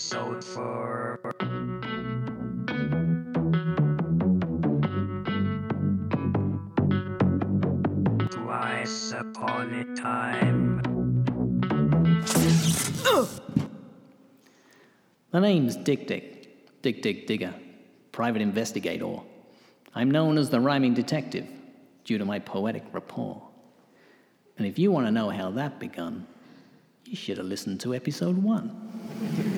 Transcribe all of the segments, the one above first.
Episode 4. Twice upon a time. The name's Dick Dick, Dick Dick Digger, private investigator. I'm known as the rhyming detective due to my poetic rapport. And if you want to know how that begun, you should have listened to episode one.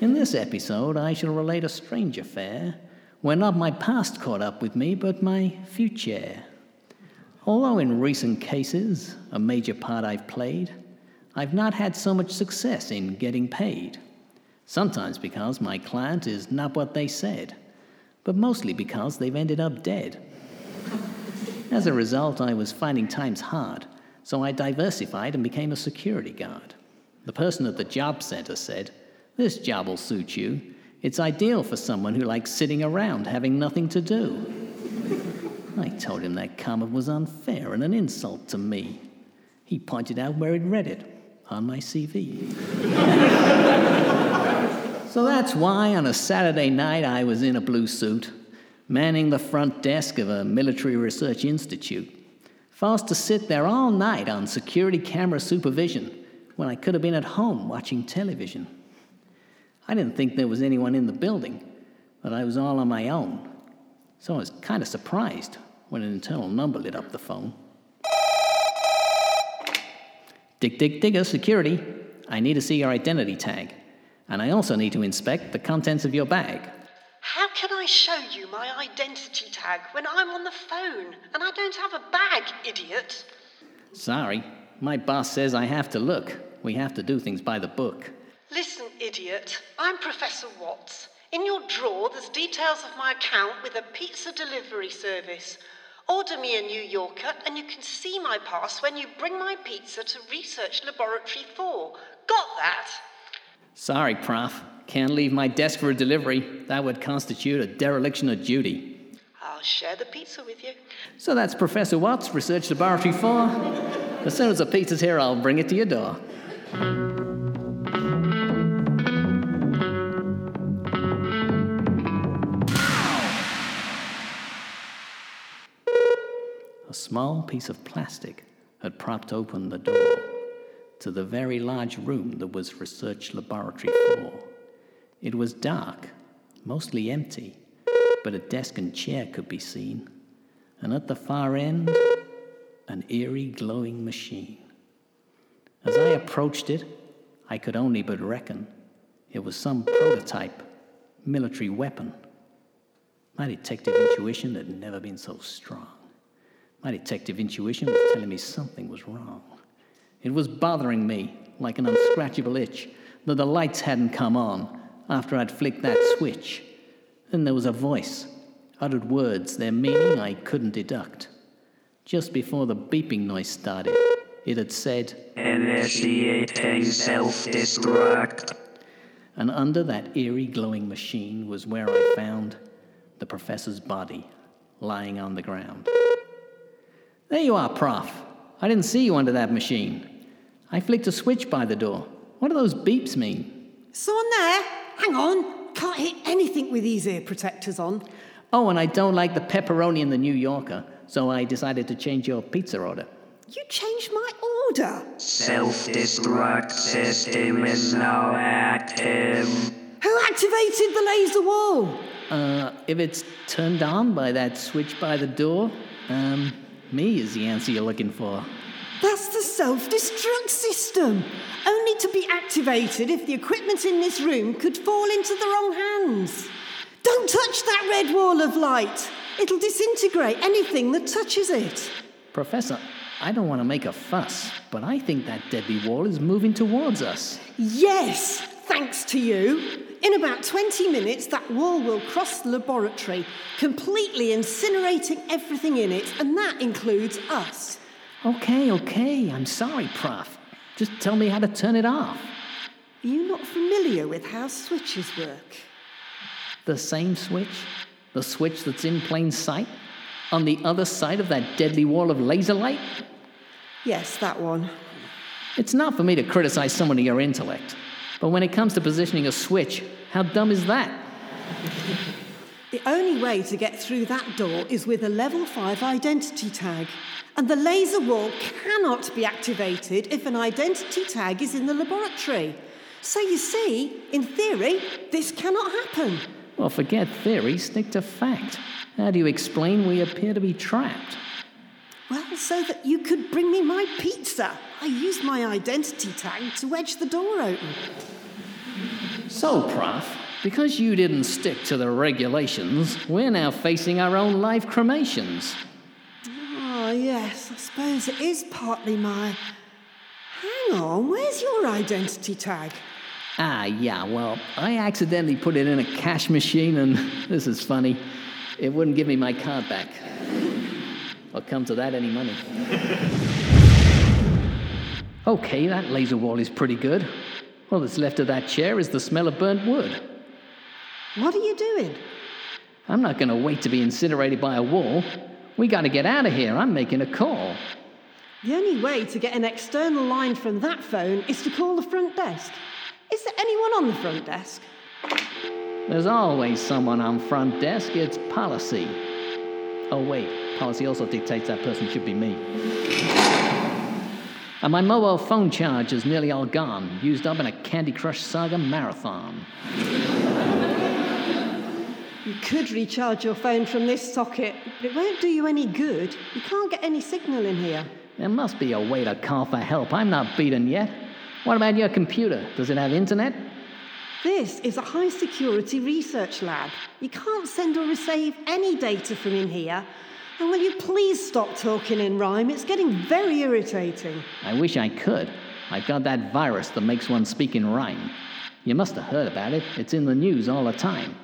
In this episode, I shall relate a strange affair where not my past caught up with me, but my future. Although in recent cases, a major part I've played, I've not had so much success in getting paid. Sometimes because my client is not what they said, but mostly because they've ended up dead. As a result, I was finding times hard, so I diversified and became a security guard. The person at the job center said, This job will suit you. It's ideal for someone who likes sitting around having nothing to do. I told him that comment was unfair and an insult to me. He pointed out where he'd read it on my CV. so that's why on a Saturday night I was in a blue suit, manning the front desk of a military research institute, forced to sit there all night on security camera supervision when I could have been at home watching television. I didn't think there was anyone in the building, but I was all on my own. So I was kind of surprised when an internal number lit up the phone. Dick Dick Digger, security. I need to see your identity tag. And I also need to inspect the contents of your bag. How can I show you my identity tag when I'm on the phone and I don't have a bag, idiot? Sorry, my boss says I have to look. We have to do things by the book. Listen, idiot, I'm Professor Watts. In your drawer, there's details of my account with a pizza delivery service. Order me a New Yorker, and you can see my pass when you bring my pizza to Research Laboratory 4. Got that? Sorry, Prof. Can't leave my desk for a delivery. That would constitute a dereliction of duty. I'll share the pizza with you. So that's Professor Watts, Research Laboratory 4. As soon as the pizza's here, I'll bring it to your door. Small piece of plastic had propped open the door to the very large room that was Research Laboratory 4. It was dark, mostly empty, but a desk and chair could be seen, and at the far end, an eerie glowing machine. As I approached it, I could only but reckon it was some prototype military weapon. My detective intuition had never been so strong. My detective intuition was telling me something was wrong. It was bothering me like an unscratchable itch that the lights hadn't come on after I'd flicked that switch. Then there was a voice, uttered words, their meaning I couldn't deduct. Just before the beeping noise started, it had said, Initiating self destruct. and under that eerie glowing machine was where I found the professor's body lying on the ground. There you are, Prof. I didn't see you under that machine. I flicked a switch by the door. What do those beeps mean? Someone there? Hang on. Can't hit anything with these ear protectors on. Oh, and I don't like the pepperoni in the New Yorker, so I decided to change your pizza order. You changed my order. Self destruct system is now active. Who activated the laser wall? Uh, if it's turned on by that switch by the door, um, me is the answer you're looking for. That's the self destruct system. Only to be activated if the equipment in this room could fall into the wrong hands. Don't touch that red wall of light. It'll disintegrate anything that touches it. Professor, I don't want to make a fuss, but I think that Debbie wall is moving towards us. Yes, thanks to you. In about 20 minutes, that wall will cross the laboratory, completely incinerating everything in it, and that includes us. Okay, okay, I'm sorry, Prof. Just tell me how to turn it off. Are you not familiar with how switches work? The same switch? The switch that's in plain sight? On the other side of that deadly wall of laser light? Yes, that one. It's not for me to criticize someone of your intellect. But when it comes to positioning a switch, how dumb is that? The only way to get through that door is with a level 5 identity tag. And the laser wall cannot be activated if an identity tag is in the laboratory. So you see, in theory, this cannot happen. Well, forget theory, stick to fact. How do you explain we appear to be trapped? Well, so that you could bring me my pizza. I used my identity tag to wedge the door open. So, Prof, because you didn't stick to the regulations, we're now facing our own live cremations. Oh, yes, I suppose it is partly my. Hang on, where's your identity tag? Ah, yeah, well, I accidentally put it in a cash machine, and this is funny. It wouldn't give me my card back. I'll come to that any money. okay, that laser wall is pretty good. All that's left of that chair is the smell of burnt wood. What are you doing? I'm not going to wait to be incinerated by a wall. We got to get out of here. I'm making a call. The only way to get an external line from that phone is to call the front desk. Is there anyone on the front desk? There's always someone on front desk. It's policy. Oh, wait. Policy also dictates that person should be me. And my mobile phone charge is nearly all gone, used up in a Candy Crush Saga marathon. You could recharge your phone from this socket, but it won't do you any good. You can't get any signal in here. There must be a way to call for help. I'm not beaten yet. What about your computer? Does it have internet? This is a high security research lab. You can't send or receive any data from in here. And will you please stop talking in rhyme? It's getting very irritating. I wish I could. I've got that virus that makes one speak in rhyme. You must have heard about it. It's in the news all the time.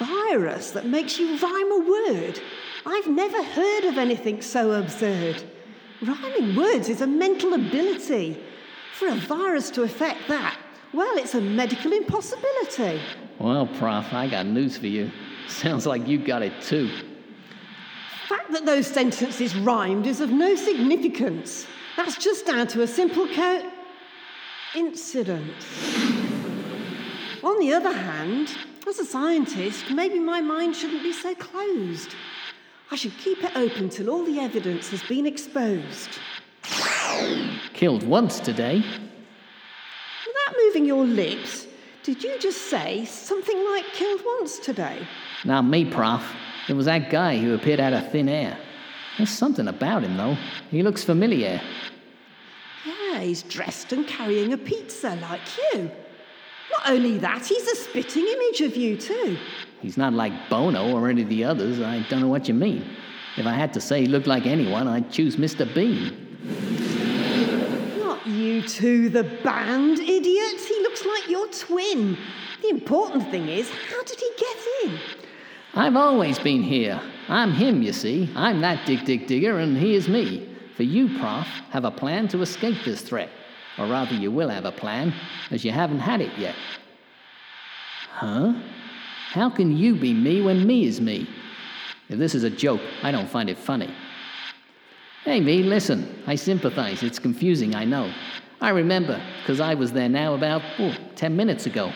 Virus that makes you rhyme a word? I've never heard of anything so absurd. Rhyming words is a mental ability. For a virus to affect that, well, it's a medical impossibility. Well, Prof, I got news for you. Sounds like you got it too. The fact that those sentences rhymed is of no significance. That's just down to a simple co- incidence. On the other hand, as a scientist, maybe my mind shouldn't be so closed. I should keep it open till all the evidence has been exposed. Killed once today. Without moving your lips, did you just say something like killed once today? Now, me, Prof. It was that guy who appeared out of thin air. There's something about him, though. He looks familiar. Yeah, he's dressed and carrying a pizza like you. Not only that, he's a spitting image of you, too. He's not like Bono or any of the others. I don't know what you mean. If I had to say he looked like anyone, I'd choose Mr. Bean. Not U2, the band, idiot. He looks like your twin. The important thing is, how did he get in? I've always been here. I'm him, you see. I'm that Dick Dick Digger, and he is me. For you, Prof, have a plan to escape this threat. Or rather, you will have a plan, as you haven't had it yet. Huh? How can you be me when me is me? If this is a joke, I don't find it funny. Hey, me, listen. I sympathize. It's confusing, I know. I remember, because I was there now about oh, 10 minutes ago.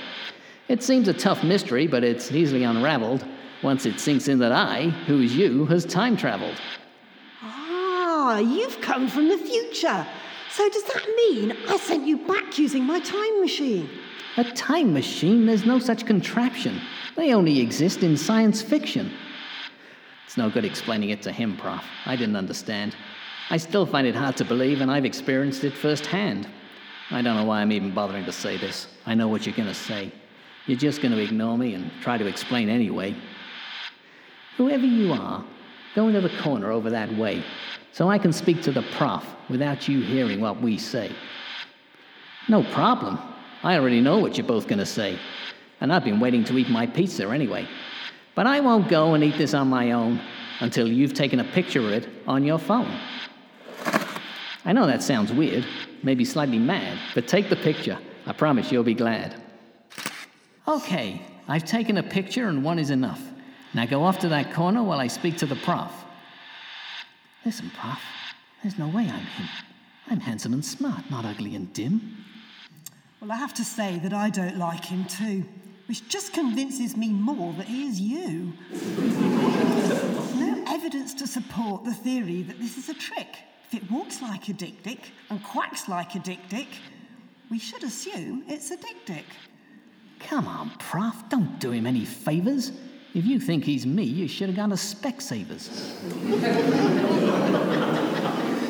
It seems a tough mystery, but it's easily unraveled once it sinks in that I, who is you, has time traveled. Ah, you've come from the future. So does that mean I sent you back using my time machine? A time machine? There's no such contraption. They only exist in science fiction. It's no good explaining it to him, Prof. I didn't understand. I still find it hard to believe, and I've experienced it firsthand. I don't know why I'm even bothering to say this. I know what you're going to say. You're just going to ignore me and try to explain anyway. Whoever you are, go into the corner over that way so I can speak to the prof without you hearing what we say. No problem. I already know what you're both going to say, and I've been waiting to eat my pizza anyway. But I won't go and eat this on my own until you've taken a picture of it on your phone. I know that sounds weird, maybe slightly mad, but take the picture. I promise you'll be glad. Okay, I've taken a picture and one is enough. Now go off to that corner while I speak to the prof. Listen, prof, there's no way I'm him. I'm handsome and smart, not ugly and dim. Well, I have to say that I don't like him too, which just convinces me more that he is you. no evidence to support the theory that this is a trick. If it walks like a dick dick and quacks like a dick dick, we should assume it's a dick dick. Come on, prof, don't do him any favors. If you think he's me, you should have gone to Specsavers.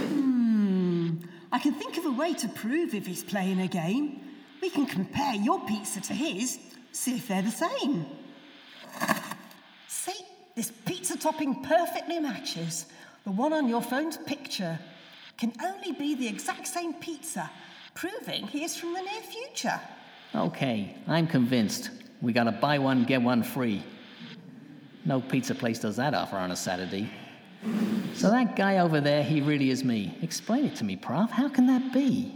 hmm, I can think of a way to prove if he's playing a game. We can compare your pizza to his, see if they're the same. See, this pizza topping perfectly matches. The one on your phone's picture can only be the exact same pizza, proving he is from the near future. Okay, I'm convinced. We gotta buy one, get one free. No pizza place does that offer on a Saturday. So that guy over there, he really is me. Explain it to me, Prof. How can that be?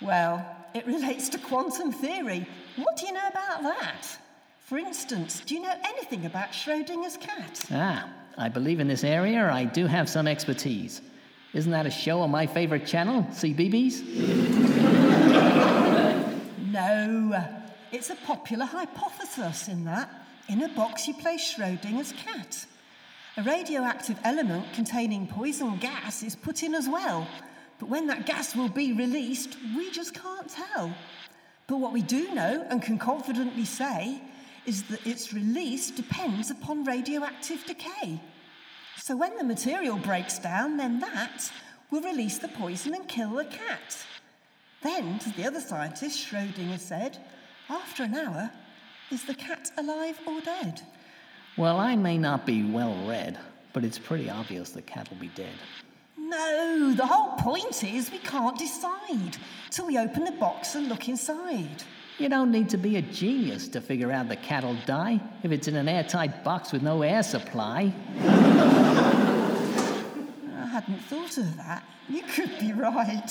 Well, it relates to quantum theory. What do you know about that? For instance, do you know anything about Schrodinger's cat? Ah, I believe in this area. I do have some expertise. Isn't that a show on my favorite channel, CBeebies? No, it's a popular hypothesis in that in a box you place Schrodinger's cat. A radioactive element containing poison gas is put in as well, but when that gas will be released, we just can't tell. But what we do know and can confidently say is that its release depends upon radioactive decay. So when the material breaks down, then that will release the poison and kill the cat. Then, to the other scientist, Schrodinger said, after an hour, is the cat alive or dead? Well, I may not be well read, but it's pretty obvious the cat will be dead. No, the whole point is we can't decide till we open the box and look inside. You don't need to be a genius to figure out the cat will die if it's in an airtight box with no air supply. I hadn't thought of that. You could be right.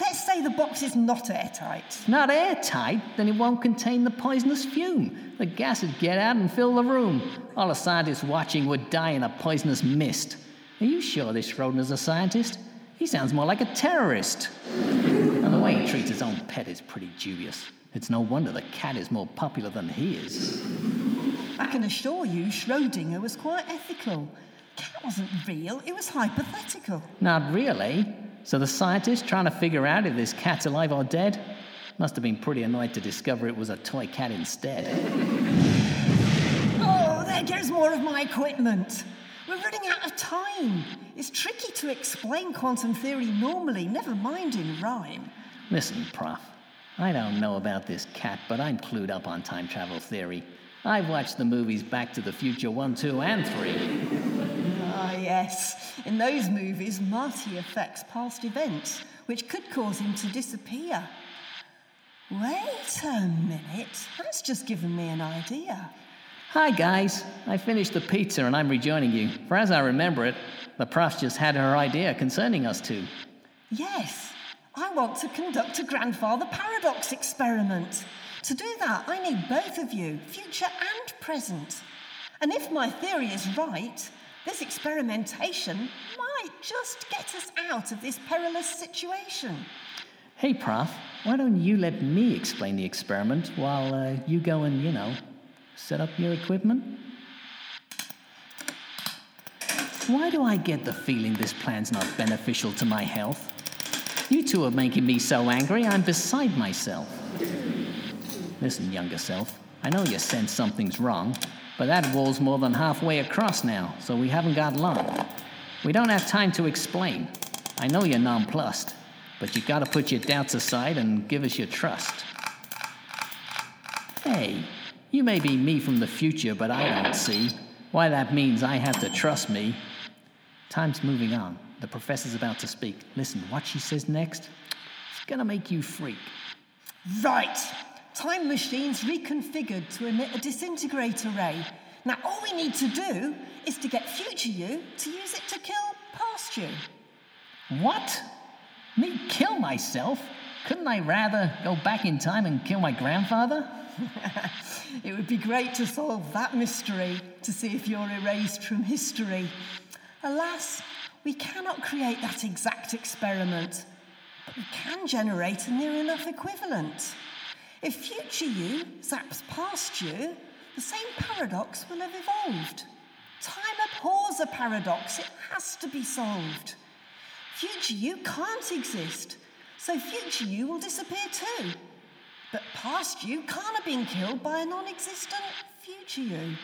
Let's say the box is not airtight. Not airtight, then it won't contain the poisonous fume. The gas would get out and fill the room. All the scientists watching would die in a poisonous mist. Are you sure this Schrodinger's a scientist? He sounds more like a terrorist. And the way he treats his own pet is pretty dubious. It's no wonder the cat is more popular than he is. I can assure you, Schrodinger was quite ethical. Cat wasn't real, it was hypothetical. Not really. So the scientist trying to figure out if this cat's alive or dead must have been pretty annoyed to discover it was a toy cat instead. Oh, there goes more of my equipment. We're running out of time. It's tricky to explain quantum theory normally, never mind in rhyme. Listen, Prof. I don't know about this cat, but I'm clued up on time travel theory. I've watched the movies Back to the Future 1, 2, and 3. Yes. In those movies, Marty affects past events, which could cause him to disappear. Wait a minute. That's just given me an idea. Hi, guys. I finished the pizza and I'm rejoining you. For as I remember it, the prof just had her idea concerning us two. Yes, I want to conduct a grandfather paradox experiment. To do that, I need both of you, future and present. And if my theory is right, this experimentation might just get us out of this perilous situation. Hey, Prof, why don't you let me explain the experiment while uh, you go and, you know, set up your equipment? Why do I get the feeling this plan's not beneficial to my health? You two are making me so angry, I'm beside myself. Listen, younger self, I know you sense something's wrong, but that wall's more than halfway across now, so we haven't got long. We don't have time to explain. I know you're nonplussed, but you gotta put your doubts aside and give us your trust. Hey, you may be me from the future, but I don't see why that means I have to trust me. Time's moving on. The professor's about to speak. Listen, what she says next, it's gonna make you freak. Right. Time machines reconfigured to emit a disintegrator ray. Now, all we need to do is to get future you to use it to kill past you. What? Me kill myself? Couldn't I rather go back in time and kill my grandfather? it would be great to solve that mystery. to see if you're erased from history. Alas, we cannot create that exact experiment, but we can generate a near enough equivalent. If future you zaps past you, the same paradox will have evolved. Time abhors a paradox, it has to be solved. Future you can't exist, so future you will disappear too. But past you can't have been killed by a non existent future you.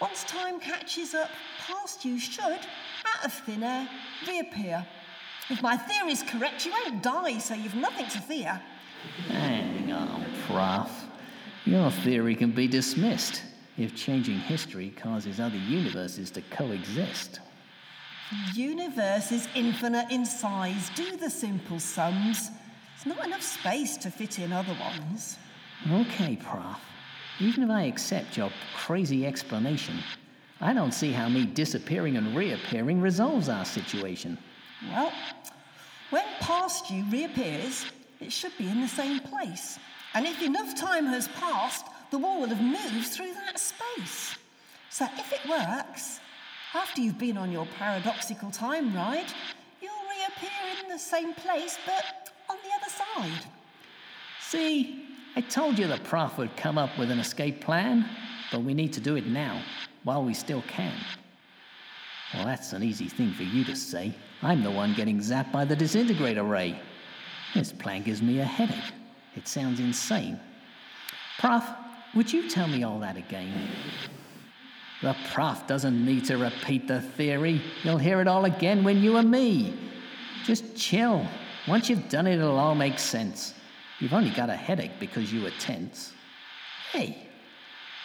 Once time catches up, past you should, out of thin air, reappear. If my theory is correct, you won't die, so you've nothing to fear. Hang on, Prof. Your theory can be dismissed if changing history causes other universes to coexist. The universe is infinite in size. Do the simple sums. There's not enough space to fit in other ones. Okay, Prof. Even if I accept your crazy explanation, I don't see how me disappearing and reappearing resolves our situation. Well, when past you reappears, it should be in the same place. And if enough time has passed, the wall will have moved through that space. So if it works, after you've been on your paradoxical time ride, you'll reappear in the same place but on the other side. See, I told you the prof would come up with an escape plan, but we need to do it now, while we still can. Well, that's an easy thing for you to say. I'm the one getting zapped by the disintegrator ray. This plan gives me a headache. It sounds insane. Prof, would you tell me all that again? The prof doesn't need to repeat the theory. You'll hear it all again when you and me. Just chill. Once you've done it, it'll all make sense. You've only got a headache because you were tense. Hey,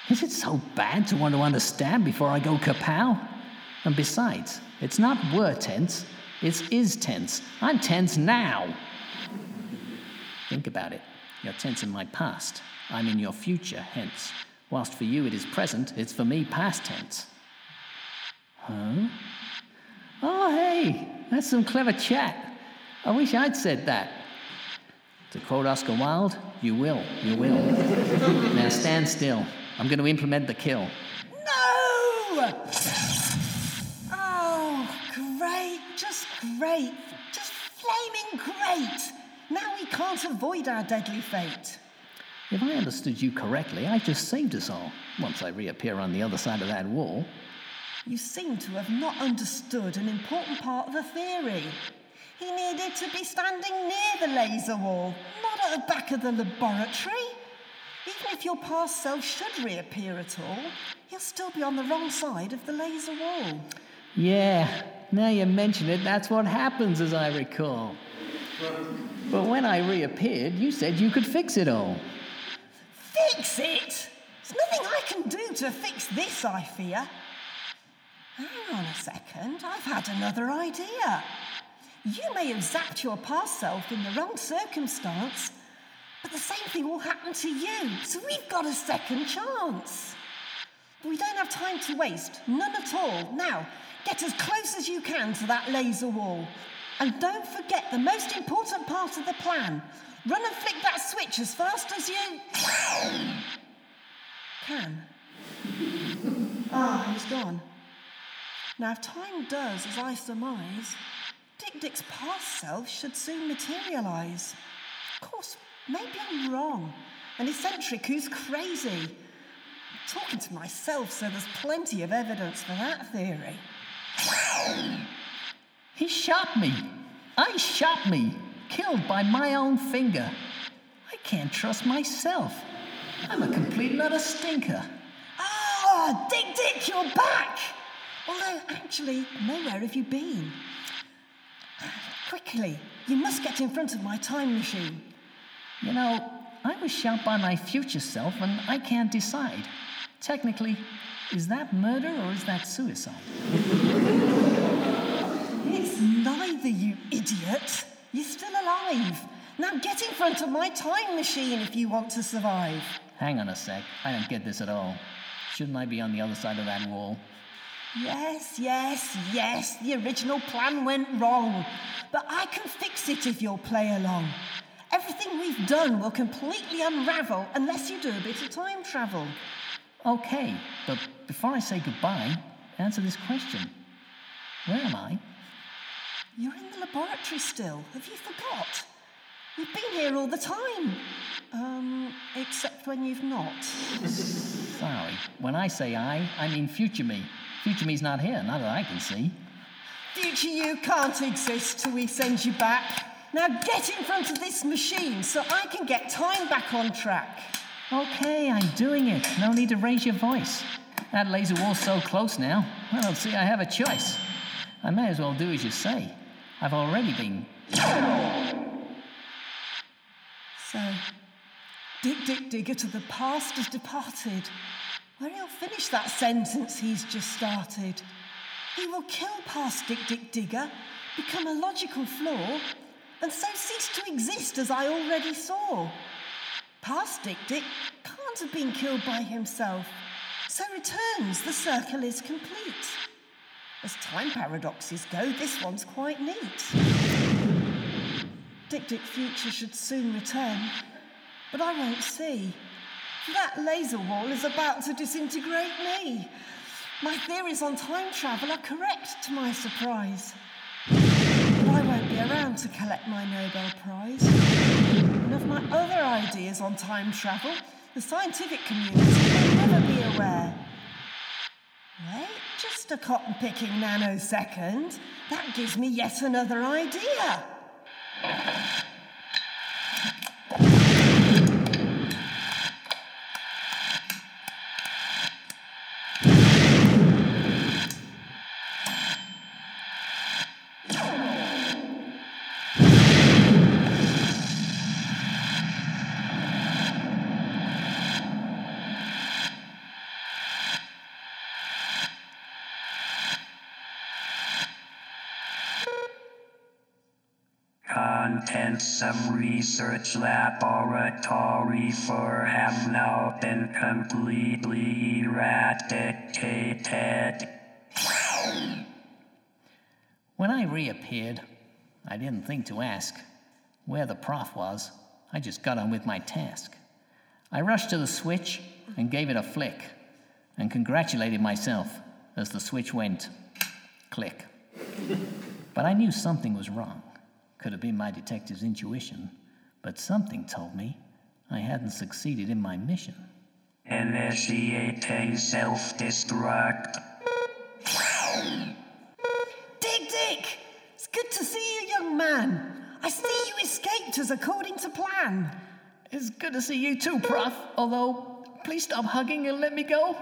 is it so bad to want to understand before I go kapow? And besides, it's not were tense, it's is tense. I'm tense now. Think about it. You're tense in my past. I'm in your future, hence. Whilst for you it is present, it's for me past tense. Huh? Oh, hey, that's some clever chat. I wish I'd said that. To quote Oscar Wilde, you will, you will. now stand still. I'm going to implement the kill. No! Oh, great, just great, flaming great. Now we can't avoid our deadly fate. If I understood you correctly, I just saved us all once I reappear on the other side of that wall. You seem to have not understood an important part of the theory. He needed to be standing near the laser wall, not at the back of the laboratory. Even if your past self should reappear at all, he'll still be on the wrong side of the laser wall. Yeah, now you mention it, that's what happens, as I recall. But when I reappeared, you said you could fix it all. Fix it? There's nothing I can do to fix this, I fear. Hang on a second, I've had another idea. You may have zapped your past self in the wrong circumstance, but the same thing will happen to you, so we've got a second chance. We don't have time to waste, none at all. Now, get as close as you can to that laser wall. And don't forget the most important part of the plan. Run and flick that switch as fast as you can. Ah, he's gone. Now, if time does as I surmise, Dick Dick's past self should soon materialise. Of course, maybe I'm wrong. An eccentric who's crazy. Talking to myself, so there's plenty of evidence for that theory. He shot me. I shot me. Killed by my own finger. I can't trust myself. I'm a complete and utter stinker. Ah, Dick Dick, you're back! Although, actually, nowhere have you been. Quickly, you must get in front of my time machine. You know, I was shot by my future self and I can't decide. Technically, is that murder or is that suicide? It's neither, you idiot. You're still alive. Now get in front of my time machine if you want to survive. Hang on a sec. I don't get this at all. Shouldn't I be on the other side of that wall? Yes, yes, yes, the original plan went wrong. But I can fix it if you'll play along. Everything we've done will completely unravel unless you do a bit of time travel. Okay, but before I say goodbye, answer this question. Where am I? You're in the laboratory still. Have you forgot? You've been here all the time. Um, except when you've not. Sorry. When I say I, I mean future me. Future me's not here, not that I can see. Future you can't exist till we send you back. Now get in front of this machine so I can get time back on track. Okay, I'm doing it. No need to raise your voice. That laser wall's so close now. Don't see I have a choice. I may as well do as you say. I've already been. So, Dick Dick Digger to the past has departed. Where he'll finish that sentence he's just started. He will kill past Dick Dick Digger, become a logical flaw, and so cease to exist as I already saw. Past Dick Dick can't have been killed by himself, so returns, the circle is complete. As time paradoxes go, this one's quite neat. Dick Dick Future should soon return, but I won't see. That laser wall is about to disintegrate me. My theories on time travel are correct to my surprise. But I won't be around to collect my Nobel Prize. And of my other ideas on time travel, the scientific community will never be aware. Wait, just a cotton picking nanosecond. That gives me yet another idea. Contents of research laboratory for have now been completely eradicated. When I reappeared, I didn't think to ask where the prof was. I just got on with my task. I rushed to the switch and gave it a flick, and congratulated myself as the switch went click. But I knew something was wrong. Could have been my detective's intuition, but something told me I hadn't succeeded in my mission. Initiating self destruct. Dick Dick! It's good to see you, young man. I see you escaped as according to plan. It's good to see you too, Prof. Although, please stop hugging and let me go.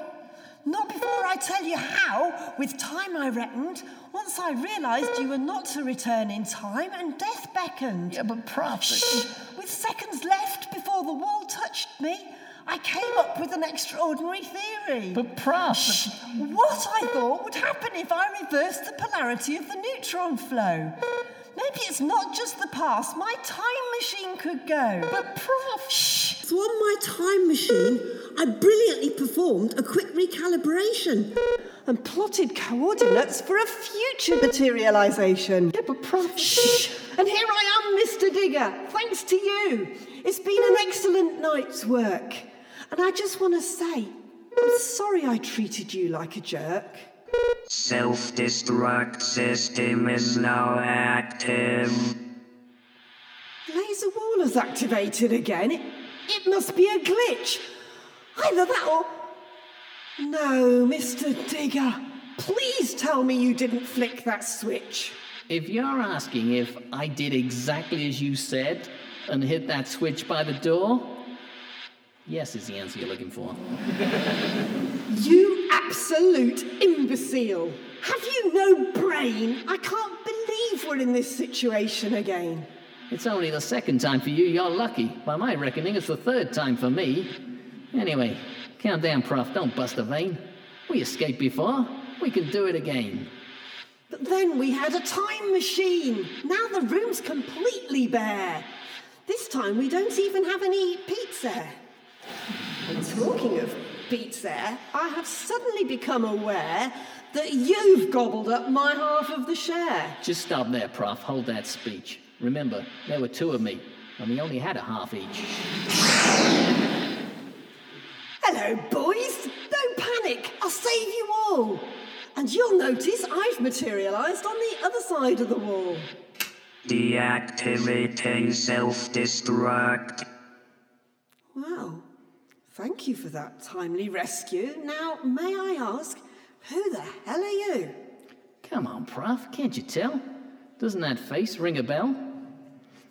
Not before I tell you how. With time, I reckoned. Once I realised you were not to return in time, and death beckoned. Yeah, but Prof. Shh! With seconds left before the wall touched me, I came up with an extraordinary theory. But Prof. Shh! What I thought would happen if I reversed the polarity of the neutron flow. Maybe it's not just the past. My time machine could go. But Prof. Shh! So on my time machine, I brilliantly performed a quick recalibration. And plotted coordinates for a future materialisation. Yeah, but Prof. Shh! And here I am, Mr. Digger, thanks to you. It's been an excellent night's work. And I just want to say, I'm sorry I treated you like a jerk. Self destruct system is now active. Laser wall is activated again. It, it must be a glitch. Either that or. No, Mr. Digger. Please tell me you didn't flick that switch. If you're asking if I did exactly as you said and hit that switch by the door, yes is the answer you're looking for. You absolute imbecile. Have you no brain? I can't believe we're in this situation again. It's only the second time for you, you're lucky. By my reckoning, it's the third time for me. Anyway, calm down, Prof. Don't bust a vein. We escaped before. We can do it again. But then we had a time machine. Now the room's completely bare. This time we don't even have any pizza. And talking of pizza, I have suddenly become aware that you've gobbled up my half of the share. Just stop there, Prof. Hold that speech. Remember, there were two of me, and we only had a half each. Hello, boys. Don't panic. I'll save you all. And you'll notice I've materialised on the other side of the wall. Deactivating self-destruct. Wow. thank you for that timely rescue. Now, may I ask, who the hell are you? Come on, Prof, can't you tell? Doesn't that face ring a bell?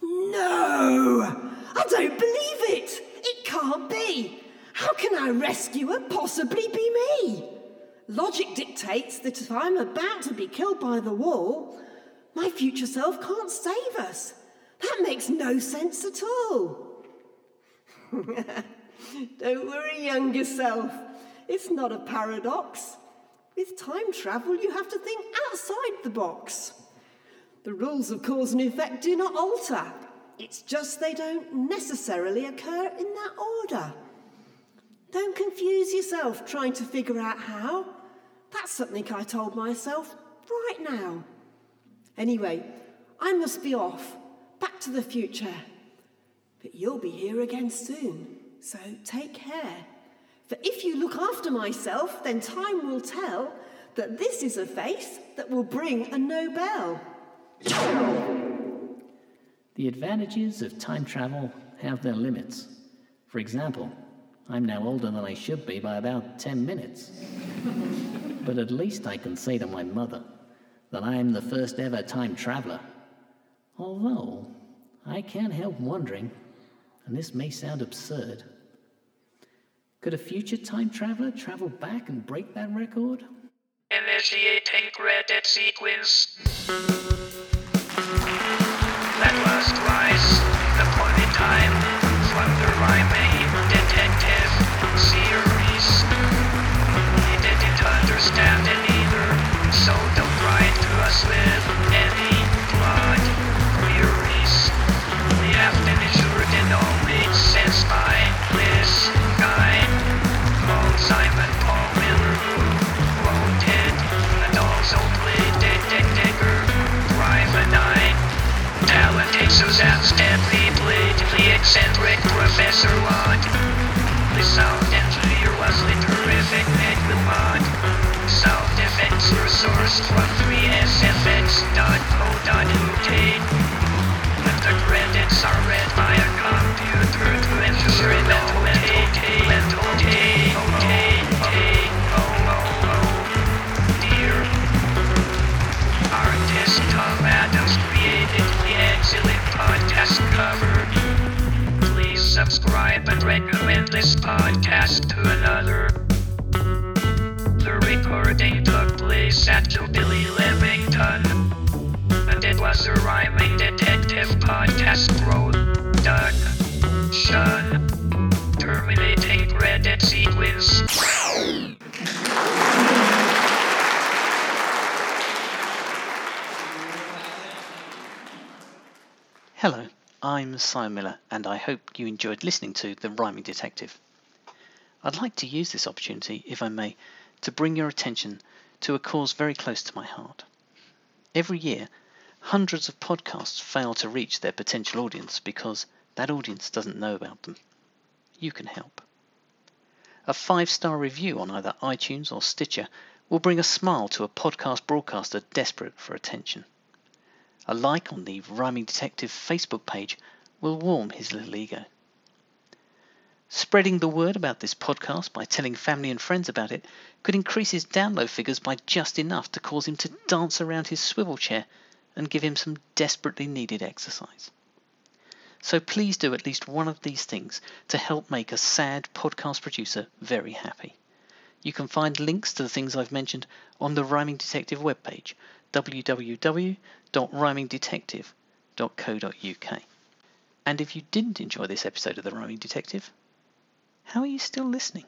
No! I don't believe it! It can't be! How can our rescuer possibly be me? Logic dictates that if I'm about to be killed by the wall, my future self can't save us. That makes no sense at all. Don't worry, younger self. It's not a paradox. With time travel, you have to think outside the box. The rules of cause and effect do not alter. It's just they don't necessarily occur in that order. Don't confuse yourself trying to figure out how. That's something I told myself right now. Anyway, I must be off, back to the future. But you'll be here again soon, so take care. For if you look after myself, then time will tell that this is a face that will bring a Nobel. The advantages of time travel have their limits. For example, I'm now older than I should be by about 10 minutes. but at least I can say to my mother that I am the first ever time traveler. Although, I can't help wondering, and this may sound absurd, could a future time traveler travel back and break that record? Initiating credit sequence. That was twice series. We didn't understand it either, so don't write to us with any plot queries. We have been assured it all sense by this guy called Simon Paul Miller it and also played Dick Dick Digger, Private Eye. Talented Suzanne Stepney played the eccentric Professor Watt. The sound engineer was the terrific Sound effects were sourced from 3sfx.co.uk. And the credits are read by a detective podcast production. Terminating credit sequence. Hello, I'm Simon Miller, and I hope you enjoyed listening to The Rhyming Detective. I'd like to use this opportunity, if I may, to bring your attention to a cause very close to my heart. Every year, hundreds of podcasts fail to reach their potential audience because that audience doesn't know about them. You can help. A five star review on either iTunes or Stitcher will bring a smile to a podcast broadcaster desperate for attention. A like on the Rhyming Detective Facebook page will warm his little ego. Spreading the word about this podcast by telling family and friends about it could increase his download figures by just enough to cause him to dance around his swivel chair and give him some desperately needed exercise. So please do at least one of these things to help make a sad podcast producer very happy. You can find links to the things I've mentioned on the Rhyming Detective webpage, www.rhymingdetective.co.uk. And if you didn't enjoy this episode of The Rhyming Detective, how are you still listening?